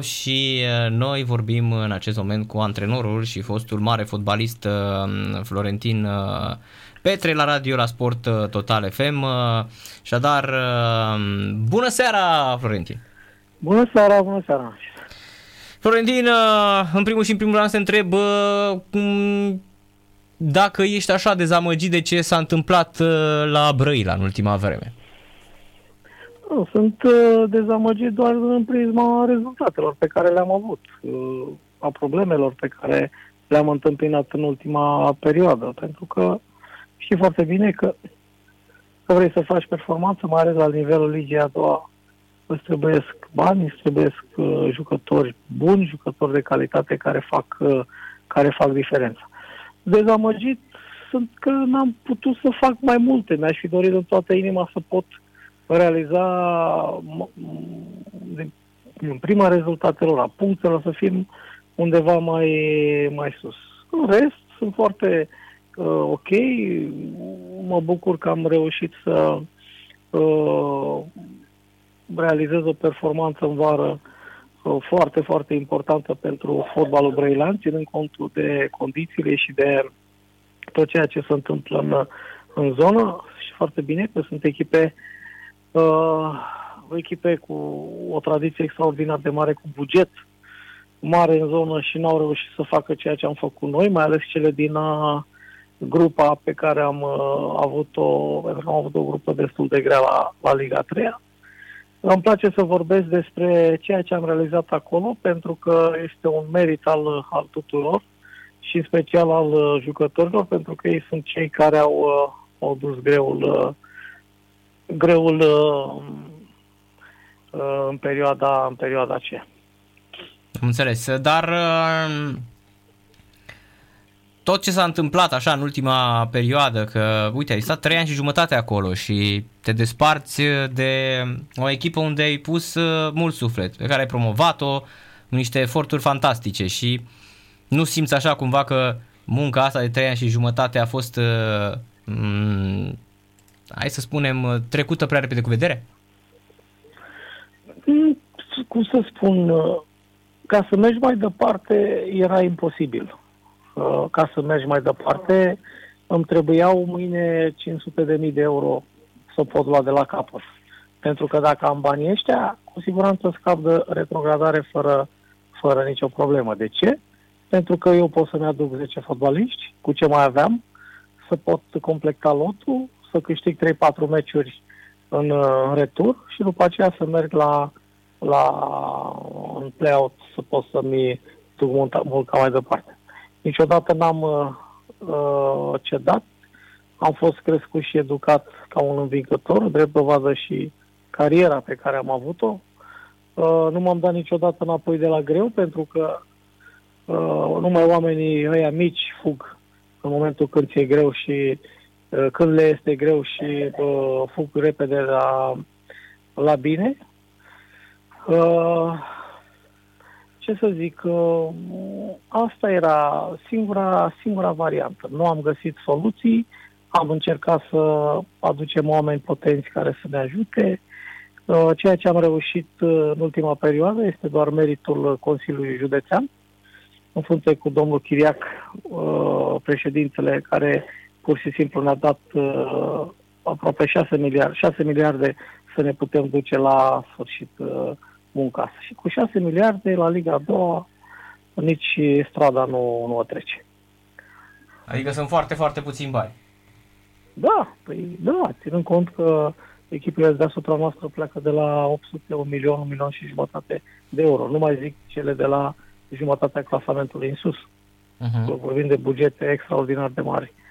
și noi vorbim în acest moment cu antrenorul și fostul mare fotbalist Florentin Petre la radio la Sport Total FM. Așadar, bună seara, Florentin! Bună seara, bună seara! Florentin, în primul și în primul rând se întreb dacă ești așa dezamăgit de ce s-a întâmplat la Brăila în ultima vreme. Nu, sunt uh, dezamăgit doar în prisma rezultatelor pe care le-am avut, uh, a problemelor pe care le-am întâmpinat în ultima perioadă, pentru că știi foarte bine că că vrei să faci performanță, mai ales la nivelul ligii a doua, îți trebuie bani, îți trebuie uh, jucători buni, jucători de calitate care fac, uh, care fac diferența. Dezamăgit sunt că n-am putut să fac mai multe. Mi-aș fi dorit în toată inima să pot uh, realiza în prima rezultatelor, la punctelor, să fim undeva mai, mai sus. În rest, sunt foarte uh, ok. Mă bucur că am reușit să uh, realizez o performanță în vară uh, foarte, foarte importantă pentru fotbalul brăilan, ținând contul de condițiile și de tot ceea ce se întâmplă în, în zonă și foarte bine că sunt echipe uh, uh, echipe cu o tradiție extraordinar de mare, cu buget mare în zonă și n-au reușit să facă ceea ce am făcut noi, mai ales cele din uh, grupa pe care am uh, avut-o, pentru că am avut o grupă destul de grea la, la Liga 3 Îmi place să vorbesc despre ceea ce am realizat acolo, pentru că este un merit al, al tuturor și în special al uh, jucătorilor, pentru că ei sunt cei care au, uh, au dus greul uh, greul uh, uh, în perioada, în perioada aceea. Am înțeles, dar uh, tot ce s-a întâmplat așa în ultima perioadă, că uite, ai stat trei ani și jumătate acolo și te desparți de o echipă unde ai pus uh, mult suflet, pe care ai promovat-o, niște eforturi fantastice și nu simți așa cumva că munca asta de trei ani și jumătate a fost uh, hai să spunem, trecută prea repede cu vedere? Mm, cum să spun, uh, ca să mergi mai departe era imposibil. Uh, ca să mergi mai departe îmi trebuiau mâine 500 de mii de euro să pot lua de la capăt. Pentru că dacă am banii ăștia, cu siguranță scap de retrogradare fără, fără nicio problemă. De ce? Pentru că eu pot să-mi aduc 10 fotbaliști cu ce mai aveam, să pot completa lotul, să câștig 3-4 meciuri în, în retur și după aceea să merg la, la în play-out să pot să-mi duc mult, mult ca mai departe. Niciodată n-am uh, cedat, am fost crescut și educat ca un învingător, drept dovadă și cariera pe care am avut-o. Uh, nu m-am dat niciodată înapoi de la greu, pentru că uh, numai oamenii ăia mici fug în momentul când ți-e greu și Uh, când le este greu și uh, fug repede la, la bine. Uh, ce să zic, uh, asta era singura, singura variantă. Nu am găsit soluții, am încercat să aducem oameni potenți care să ne ajute. Uh, ceea ce am reușit uh, în ultima perioadă este doar meritul Consiliului Județean, în funcție cu domnul Chiriac, uh, președintele care pur și simplu ne-a dat uh, aproape 6 miliarde, 6 miliarde să ne putem duce la sfârșit uh, munca. Și cu 6 miliarde la Liga 2 nici strada nu, nu o trece. Adică sunt foarte, foarte puțini bani. Da, păi da, ținând cont că echipele deasupra noastră pleacă de la 800, 1 milion, 1 milion și jumătate de euro. Nu mai zic cele de la jumătatea clasamentului în sus. Uh-huh. Vorbim de bugete extraordinar de mari. Uh,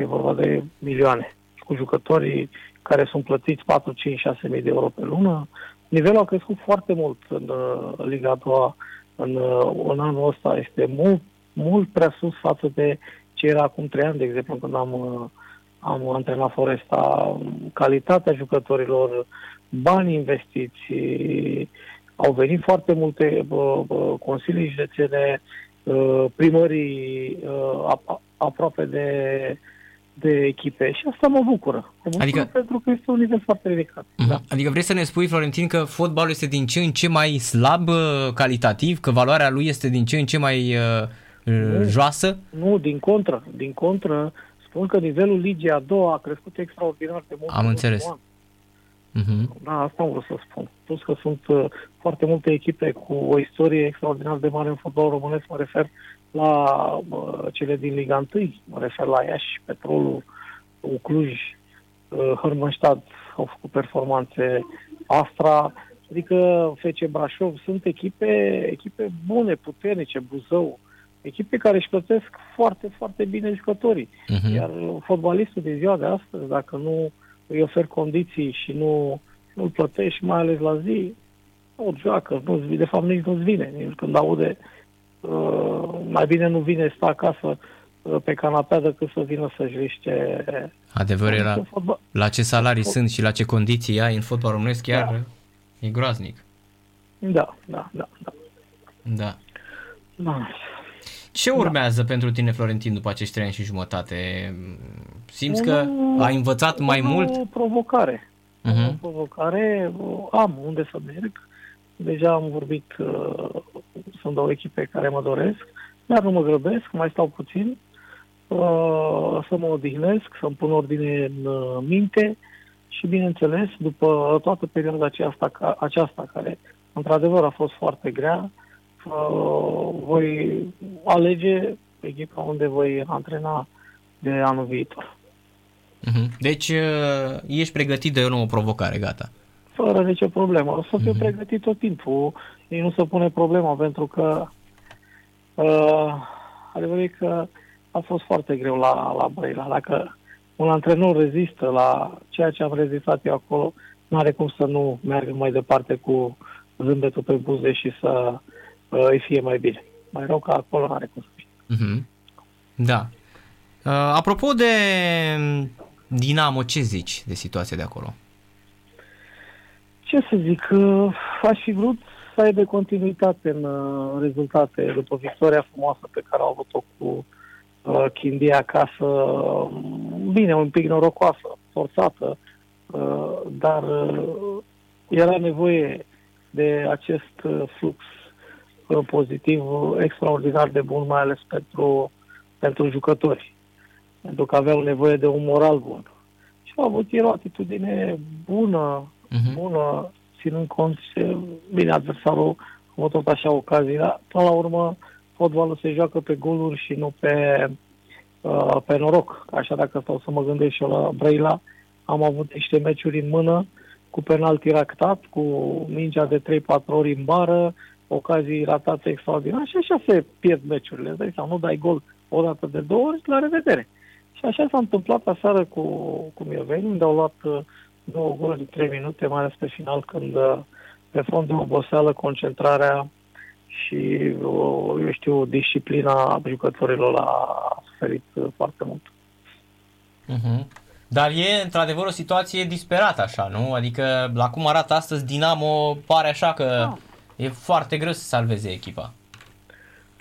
e vorba de milioane. Cu jucătorii care sunt plătiți 4, 5, 6 mii de euro pe lună. Nivelul a crescut foarte mult în uh, Liga a doua. În, uh, în anul ăsta este mult, mult prea sus față de ce era acum 3 ani, de exemplu, când am, uh, am antrenat Foresta. Calitatea jucătorilor, banii investiți, au venit foarte multe uh, uh, consilii județene, uh, primării uh, ap- aproape de de echipe și asta mă bucură. Mă bucură adică, pentru că este un nivel foarte ridicat. Uh-huh. Da. Adică vrei să ne spui, Florentin, că fotbalul este din ce în ce mai slab uh, calitativ, că valoarea lui este din ce în ce mai uh, nu, joasă? Nu, din contră. Din contră, spun că nivelul ligii a doua a crescut extraordinar de mult. Am înțeles. Uh-huh. Da, asta am vrut să spun. Plus că sunt uh, foarte multe echipe cu o istorie extraordinar de mare în fotbal românesc, mă refer la uh, cele din Liga 1, mă refer la Iași, Petrolul, Cluj, uh, Hărmănștad au făcut performanțe, Astra, adică FC Brașov, sunt echipe, echipe bune, puternice, Buzău, echipe care își plătesc foarte, foarte bine jucătorii. Uh-huh. Iar fotbalistul de ziua de astăzi, dacă nu îi ofer condiții și nu nu-l plătești, mai ales la zi, nu joacă, nu de fapt nici nu-ți vine. Nici când aude, uh, mai bine nu vine, stă acasă uh, pe canapea decât să vină să-și riște. Adevăr la, la ce salarii sunt și la ce condiții ai în fotbal românesc chiar da. e groaznic. Da, da, da, da. Da. Da. Ce urmează da. pentru tine, Florentin, după acești trei ani și jumătate? Simți că ai învățat mai o mult? O provocare. Uh-huh. O provocare am unde să merg. Deja am vorbit, uh, sunt două echipe care mă doresc, dar nu mă grăbesc, mai stau puțin, uh, să mă odihnesc, să-mi pun ordine în uh, minte și, bineînțeles, după toată perioada aceasta, ca, aceasta care, într-adevăr, a fost foarte grea, uh, voi alege echipa unde voi antrena de anul viitor. Uh-huh. Deci uh, ești pregătit de o nouă provocare, gata. Fără nicio problemă. O să fiu uh-huh. pregătit tot timpul. Ei nu se pune problema pentru că uh, adevărul e că a fost foarte greu la, la Brăila. Dacă un antrenor rezistă la ceea ce am rezistat eu acolo, nu are cum să nu meargă mai departe cu zâmbetul pe buze și să uh, îi fie mai bine. Mai rău ca acolo nu are cum să fie. Uh-huh. Da. Uh, apropo de Dinamo, ce zici de situația de acolo? Ce să zic, uh, aș fi vrut să aibă continuitate în uh, rezultate după victoria frumoasă pe care au avut-o cu uh, Chindia acasă. Bine, un pic norocoasă, forțată, uh, dar uh, era nevoie de acest uh, flux uh, pozitiv extraordinar de bun, mai ales pentru, pentru jucători pentru că aveau nevoie de un moral bun. Și au avut o atitudine bună, uh-huh. bună, ținând cont și, bine, adversarul a avut tot așa ocazii, dar până la urmă fotbalul se joacă pe goluri și nu pe, uh, pe noroc. Așa dacă stau să mă gândesc și eu la Brăila, am avut niște meciuri în mână cu penalti ractat, cu mingea de 3-4 ori în bară, ocazii ratate extraordinar și așa se pierd meciurile. Dai sau nu dai gol o dată de două ori, la revedere. Și așa s-a întâmplat aseară cu, cu Mioveni, unde au luat uh, două goluri în trei minute, mai ales pe final, când uh, pe fond de oboseală, concentrarea și, uh, eu știu, disciplina jucătorilor a suferit foarte mult. Uh-huh. Dar e într-adevăr o situație disperată așa, nu? Adică la cum arată astăzi Dinamo pare așa că da. E foarte greu să salveze echipa.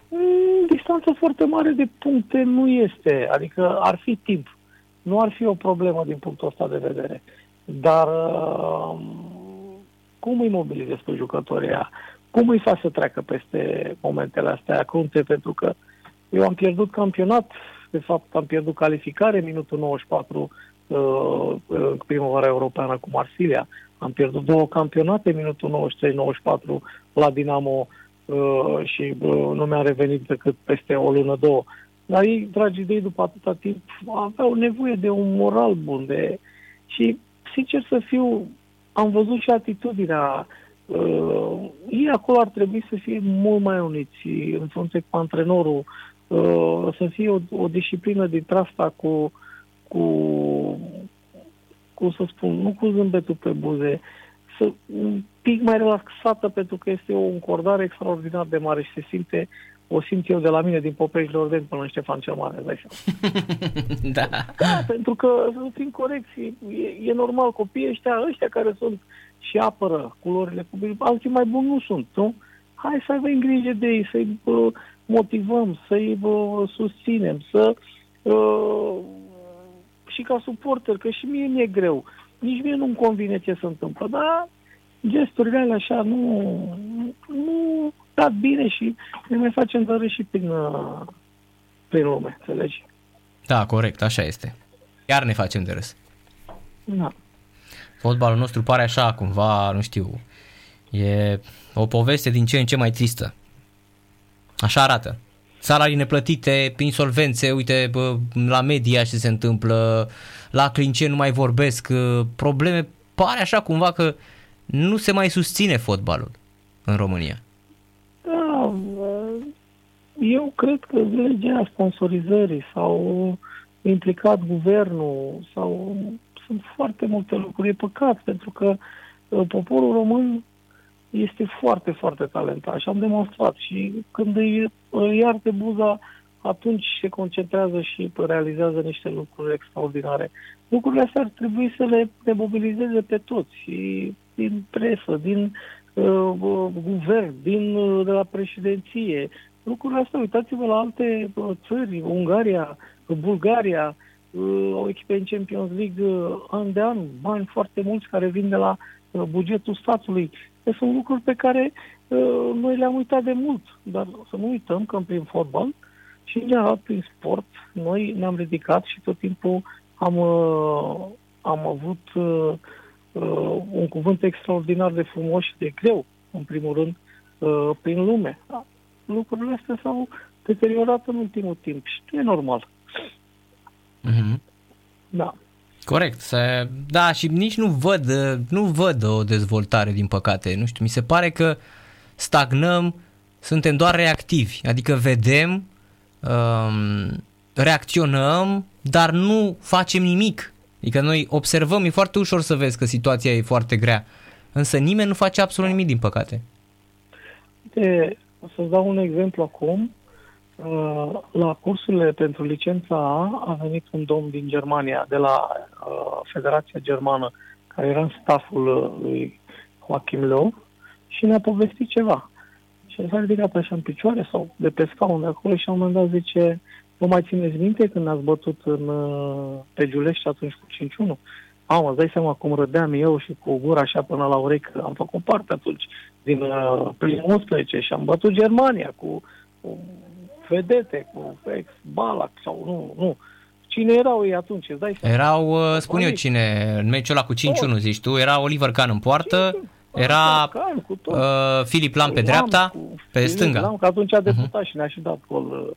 Mm, distanță foarte mare de puncte nu este. Adică ar fi timp. Nu ar fi o problemă din punctul ăsta de vedere. Dar uh, cum îi mobilizezi pe jucătorii aia? Cum îi faci să treacă peste momentele astea crunte? Pentru că eu am pierdut campionat, de fapt am pierdut calificare minutul 94 uh, primăvara europeană cu Marsilia. Am pierdut două campionate minutul 93-94 la Dinamo Uh, și uh, nu mi-a revenit decât peste o lună, două. Dar ei, dragii de ei, după atâta timp, aveau nevoie de un moral bun. De... Și, sincer să fiu, am văzut și atitudinea. Uh, ei acolo ar trebui să fie mult mai uniți în funcție cu antrenorul, uh, să fie o, o disciplină din asta cu, cu, cum să spun, nu cu zâmbetul pe buze, să, un pic mai relaxată pentru că este o încordare extraordinar de mare și se simte, o simt eu de la mine din Popești de Orden până în Ștefan cel Mare, dai da. da. pentru că sunt prin corecții, e, e normal, copiii ăștia, ăștia care sunt și apără culorile publice, alții mai buni nu sunt, nu? Hai să avem grijă de ei, să-i uh, motivăm, să-i uh, susținem, să uh, și ca suporter, că și mie mi-e greu. Nici mie nu-mi convine ce se întâmplă, dar gesturile alea așa nu, nu da bine și ne mai facem doar și prin, uh, prin lume, înțelegi? Da, corect, așa este. Chiar ne facem de râs. Da. Fotbalul nostru pare așa, cumva, nu știu, e o poveste din ce în ce mai tristă. Așa arată. Salarii neplătite, insolvențe, uite bă, la media ce se întâmplă, la Clince nu mai vorbesc, probleme, pare așa cumva că nu se mai susține fotbalul în România. Da, eu cred că legea sponsorizării sau implicat guvernul sau sunt foarte multe lucruri. E păcat pentru că uh, poporul român este foarte, foarte talentat și am demonstrat și când îi, îi arde buza, atunci se concentrează și realizează niște lucruri extraordinare. Lucrurile astea ar trebui să le demobilizeze pe toți, și din presă, din uh, uh, guvern, din uh, de la președinție. Lucrurile astea, uitați-vă la alte uh, țări, Ungaria, Bulgaria, uh, au echipe în Champions League uh, an de an, bani foarte mulți care vin de la uh, bugetul statului. Deci sunt lucruri pe care uh, noi le-am uitat de mult, dar să nu uităm că prin fotbal și în general prin sport noi ne-am ridicat și tot timpul am, uh, am avut uh, uh, un cuvânt extraordinar de frumos și de greu, în primul rând, uh, prin lume. Lucrurile astea s-au deteriorat în ultimul timp și nu e normal. Mm-hmm. Da. Corect. Se, da, și nici nu văd, nu văd o dezvoltare, din păcate. Nu știu, mi se pare că stagnăm, suntem doar reactivi. Adică vedem, um, reacționăm, dar nu facem nimic. Adică noi observăm, e foarte ușor să vezi că situația e foarte grea. Însă nimeni nu face absolut nimic, din păcate. De, o să-ți dau un exemplu acum. Uh, la cursurile pentru licența A a venit un domn din Germania, de la uh, Federația Germană, care era în staful uh, lui Joachim Löw și ne-a povestit ceva. Și s-a ridicat așa în picioare sau de pe scaun de acolo și la un moment dat zice Vă mai țineți minte când ați bătut în, pe Giulești atunci cu 5-1? Am, îți dai seama cum râdeam eu și cu gura așa până la urechi, am făcut parte atunci din uh, primul 11 și am bătut Germania cu, cu vedete, cu ex Balac sau nu, nu. Cine erau ei atunci, îți dai seama? Erau, uh, spun eu cine, în meciul ăla cu 5-1 zici tu, era Oliver Kahn în poartă, era uh, Filip Lam pe dreapta, pe stânga. Lam, că atunci a mhm. debutat uh-huh. și ne-a și dat gol uh,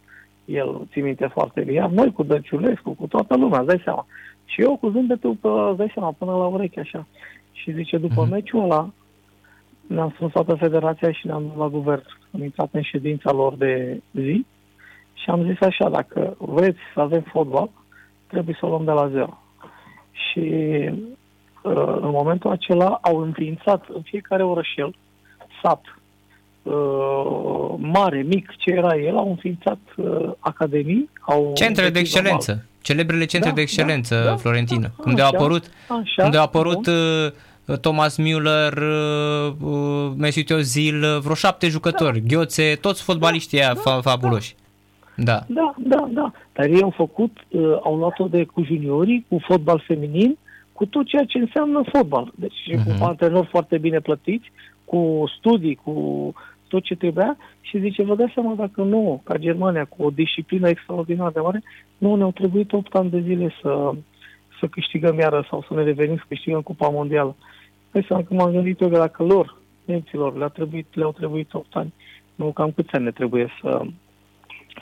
el, ții minte foarte bine. Iar noi cu Dăciulescu, cu toată lumea, îți dai seama. Și eu cu zâmbetul, îți dai seama, până la ureche așa. Și zice, după uh-huh. meciul ăla, ne-am strâns toată federația și ne-am la guvern. Am intrat în ședința lor de zi și am zis așa, dacă vreți să avem fotbal, trebuie să o luăm de la zero. Și uh, în momentul acela au înființat în fiecare orășel, sat, uh, mare, mic, ce era el, au înființat uh, academii. Au Centre de excelență. Normal. Celebrele centre da, de excelență, da, Florentină. Da, unde, au apărut, așa, unde au apărut uh, Thomas Müller, uh, uh, Mesut Özil, vreo șapte jucători, da. Ghioțe, toți fotbaliștii da, da, fabuloși. Da. Da, da, da. Dar ei au făcut, uh, au luat-o de cu juniorii, cu fotbal feminin, cu tot ceea ce înseamnă fotbal. Deci uh-huh. cu mhm. antrenori foarte bine plătiți, cu studii, cu tot ce trebuia și zice, vă dați seama dacă nu, ca Germania, cu o disciplină extraordinar de mare, nu ne-au trebuit 8 ani de zile să, să câștigăm iară sau să ne revenim să câștigăm Cupa Mondială. Dai seama că m-am gândit eu că dacă lor, nemților, le-au trebuit, le-au trebuit 8 ani, nu cam câți ani ne trebuie să,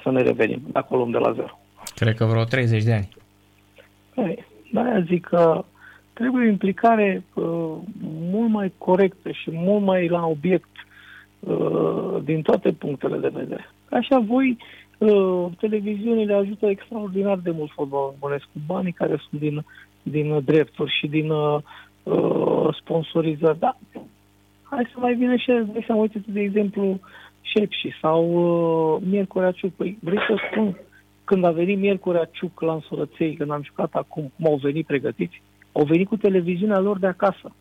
să ne revenim, dacă o luăm de la zero. Cred că vreo 30 de ani. Păi, de-aia zic că trebuie o implicare uh, mult mai corectă și mult mai la obiect uh, din toate punctele de vedere. Așa voi, uh, televiziunile ajută extraordinar de mult fotbalul românesc cu banii care sunt din, din drepturi și din uh, uh sponsorizări. Da, hai să mai vină și să uite de exemplu, Șepși sau uh, Miercurea Ciuc. Păi, vrei să spun, când a venit Miercurea Ciuc la Însurăței, când am jucat acum, cum au venit pregătiți, au venit cu televiziunea lor de acasă.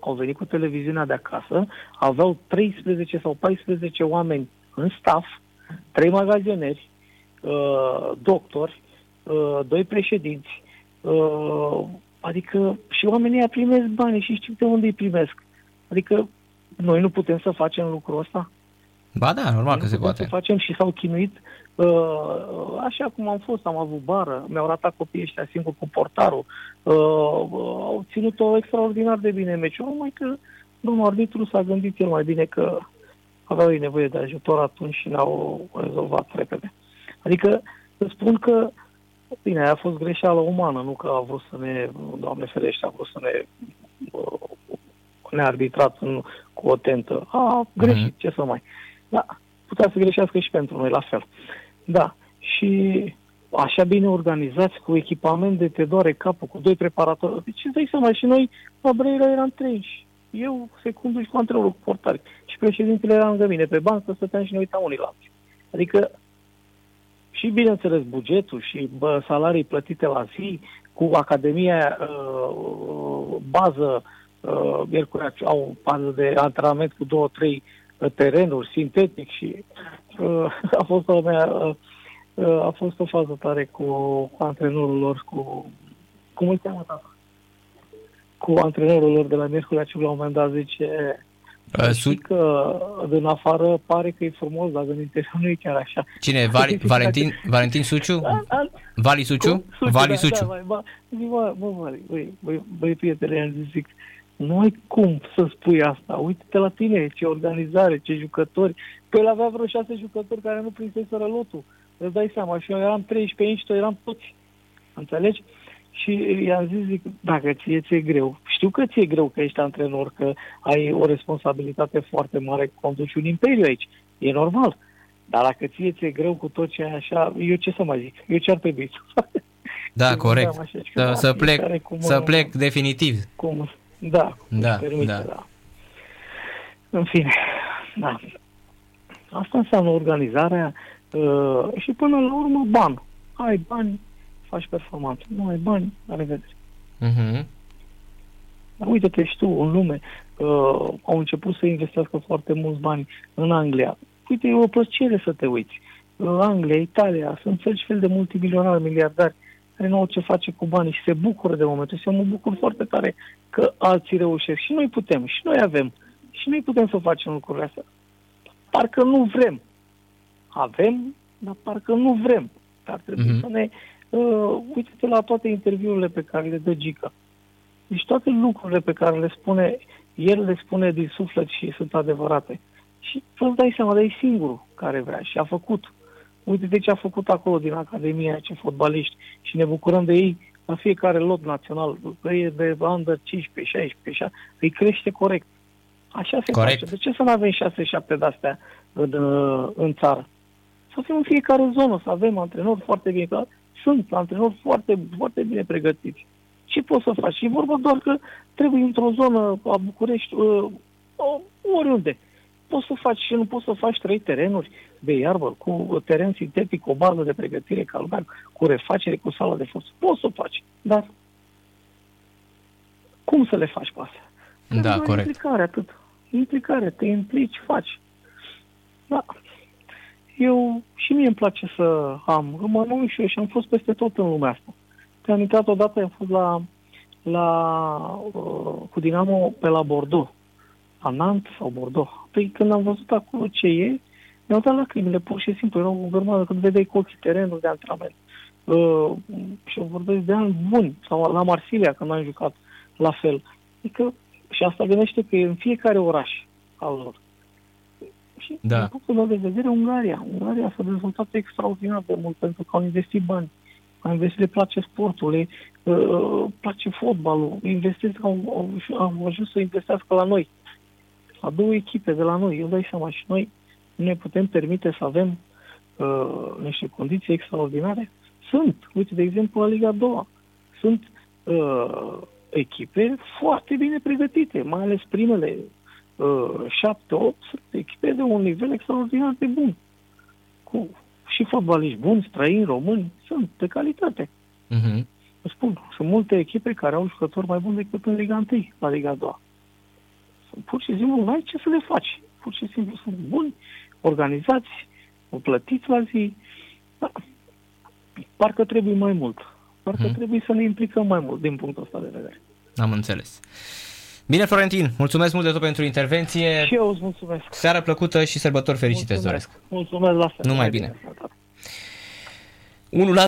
Au venit cu televiziunea de acasă, aveau 13 sau 14 oameni în staff, trei magazineri, uh, doctori, uh, doi președinți, uh, adică și oamenii primesc bani și știu de unde îi primesc. Adică noi nu putem să facem lucrul ăsta. Ba da, normal că se poate. Să facem și s-au chinuit uh, așa cum am fost, am avut bară, mi-au ratat copiii ăștia singur cu portarul, uh, au ținut-o extraordinar de bine meciul, numai că domnul arbitru s-a gândit el mai bine că aveau nevoie de ajutor atunci și n-au rezolvat repede. Adică să spun că Bine, a fost greșeală umană, nu că a vrut să ne, Doamne ferește, a vrut să ne uh, ne arbitrat în, cu o tentă. A greșit, uh-huh. ce să mai. Da, putea să greșească și pentru noi, la fel. Da, și așa bine organizați, cu echipament de te doare capul, cu doi preparatori. Deci îți dai seama, și noi la Brăila eram trei eu, secundul și cu antrenorul cu portari. Și președintele era lângă mine pe bancă, stăteam și ne uitam unii la alții. Adică și, bineînțeles, bugetul și bă, salarii plătite la zi, cu Academia uh, bază, uh, Miercurea au bază de antrenament cu două, trei uh, terenuri sintetic și uh, a fost o mea, uh, uh, a fost o fază tare cu, cu antrenorul lor, cu cum îi cheamă tata? Cu antrenorul lor de la Miercurea și la un moment dat zice Uh, su- că din afară pare că e frumos, dar din interior nu e chiar așa. Cine? Vali, Valentin, Valentin Suciu? Vali Suciu? Suciu Vali da, Suciu. Da, bă, bă, bă, băi, băi, băi, băi prietene, am zic, nu ai cum să spui asta. Uite-te la tine, ce organizare, ce jucători. Păi el avea vreo șase jucători care nu prinseseră lotul. Îți dai seama, și eu eram 13 și tu eram toți. Înțelegi? Și i-am zis, zic, dacă ție ți-e greu, știu că ți-e greu că ești antrenor, că ai o responsabilitate foarte mare, conduci un imperiu aici, e normal. Dar dacă ție ți-e greu cu tot ce e așa, eu ce să mai zic? Eu ce ar trebui să Da, corect. Așa, da, da, să plec, cum, să plec definitiv. Cum, da, da, permite, da. da. În fine, da. Asta înseamnă organizarea uh, și până la urmă bani. Ai bani, faci performanță. Nu ai bani, la revedere. Uh-huh. Dar uite-te și tu, în lume, uh, au început să investească foarte mulți bani în Anglia. Uite, e o plăcere să te uiți. Uh, Anglia, Italia, sunt fel și fel de multimilionari, miliardari care nu au ce face cu banii și se bucură de momentul. Și eu mă bucur foarte tare că alții reușesc. Și noi putem, și noi avem. Și noi putem să facem lucrurile astea. Parcă nu vrem. Avem, dar parcă nu vrem. Ar trebui uh-huh. să ne uh, uite-te la toate interviurile pe care le dă Gica. Deci toate lucrurile pe care le spune, el le spune din suflet și sunt adevărate. Și îți dai seama, dar e singurul care vrea și a făcut. Uite de ce a făcut acolo din Academia ce fotbaliști și ne bucurăm de ei la fiecare lot național, că e de under 15, 16, așa, îi crește corect. Așa se corect. face. De ce să nu avem 6-7 de-astea în, în țară? Să fim în fiecare zonă, să avem antrenori foarte bine sunt antrenori foarte, foarte bine pregătiți. Ce poți să faci? E vorba doar că trebuie într-o zonă a București, uh, oriunde. Poți să faci și nu poți să faci trei terenuri de iarbă, cu teren sintetic, cu o bază de pregătire calcar, cu refacere, cu sală de forță. Poți să o faci, dar cum să le faci pe astea? Da, corect. Implicare, atât. Implicare, te implici, faci. Da eu și mie îmi place să am. Mănânc și eu și am fost peste tot în lumea asta. Te-am intrat odată, am fost la, la uh, cu Dinamo pe la Bordeaux. La Nantes sau Bordeaux. Păi când am văzut acolo ce e, mi-au dat lacrimile, pur și simplu. Erau o grămadă când vedeai cu ochii terenul de antrenament. Uh, și eu vorbesc de ani buni. Sau la Marsilia, când am jucat la fel. Adică, și asta gândește că e în fiecare oraș al lor. Și, da. din punctul meu de vedere, Ungaria. Ungaria s-a dezvoltat extraordinar de mult pentru că au investit bani. Au investit, le place sportul, le uh, place fotbalul, investesc, au, au, au ajuns să investească la noi. La două echipe de la noi, eu dai seama și noi nu ne putem permite să avem uh, niște condiții extraordinare. Sunt, uite, de exemplu, la Liga 2 sunt uh, echipe foarte bine pregătite, mai ales primele uh, 7-8 sunt echipe de un nivel extraordinar de bun. Cu și fotbaliști buni, străini, români, sunt de calitate. Uh-huh. spun, sunt multe echipe care au jucători mai buni decât în Liga 1, la Liga 2. Sunt pur și simplu, nu ai ce să le faci. Pur și simplu sunt buni, organizați, plătiți la zi. Da. parcă trebuie mai mult. Parcă hmm. trebuie să le implicăm mai mult din punctul ăsta de vedere. Am înțeles. Bine, Florentin, mulțumesc mult de tot pentru intervenție. Și eu îți mulțumesc. Seară plăcută și sărbători fericite mulțumesc. îți doresc. Mulțumesc la fel. Numai bine. bine. Unul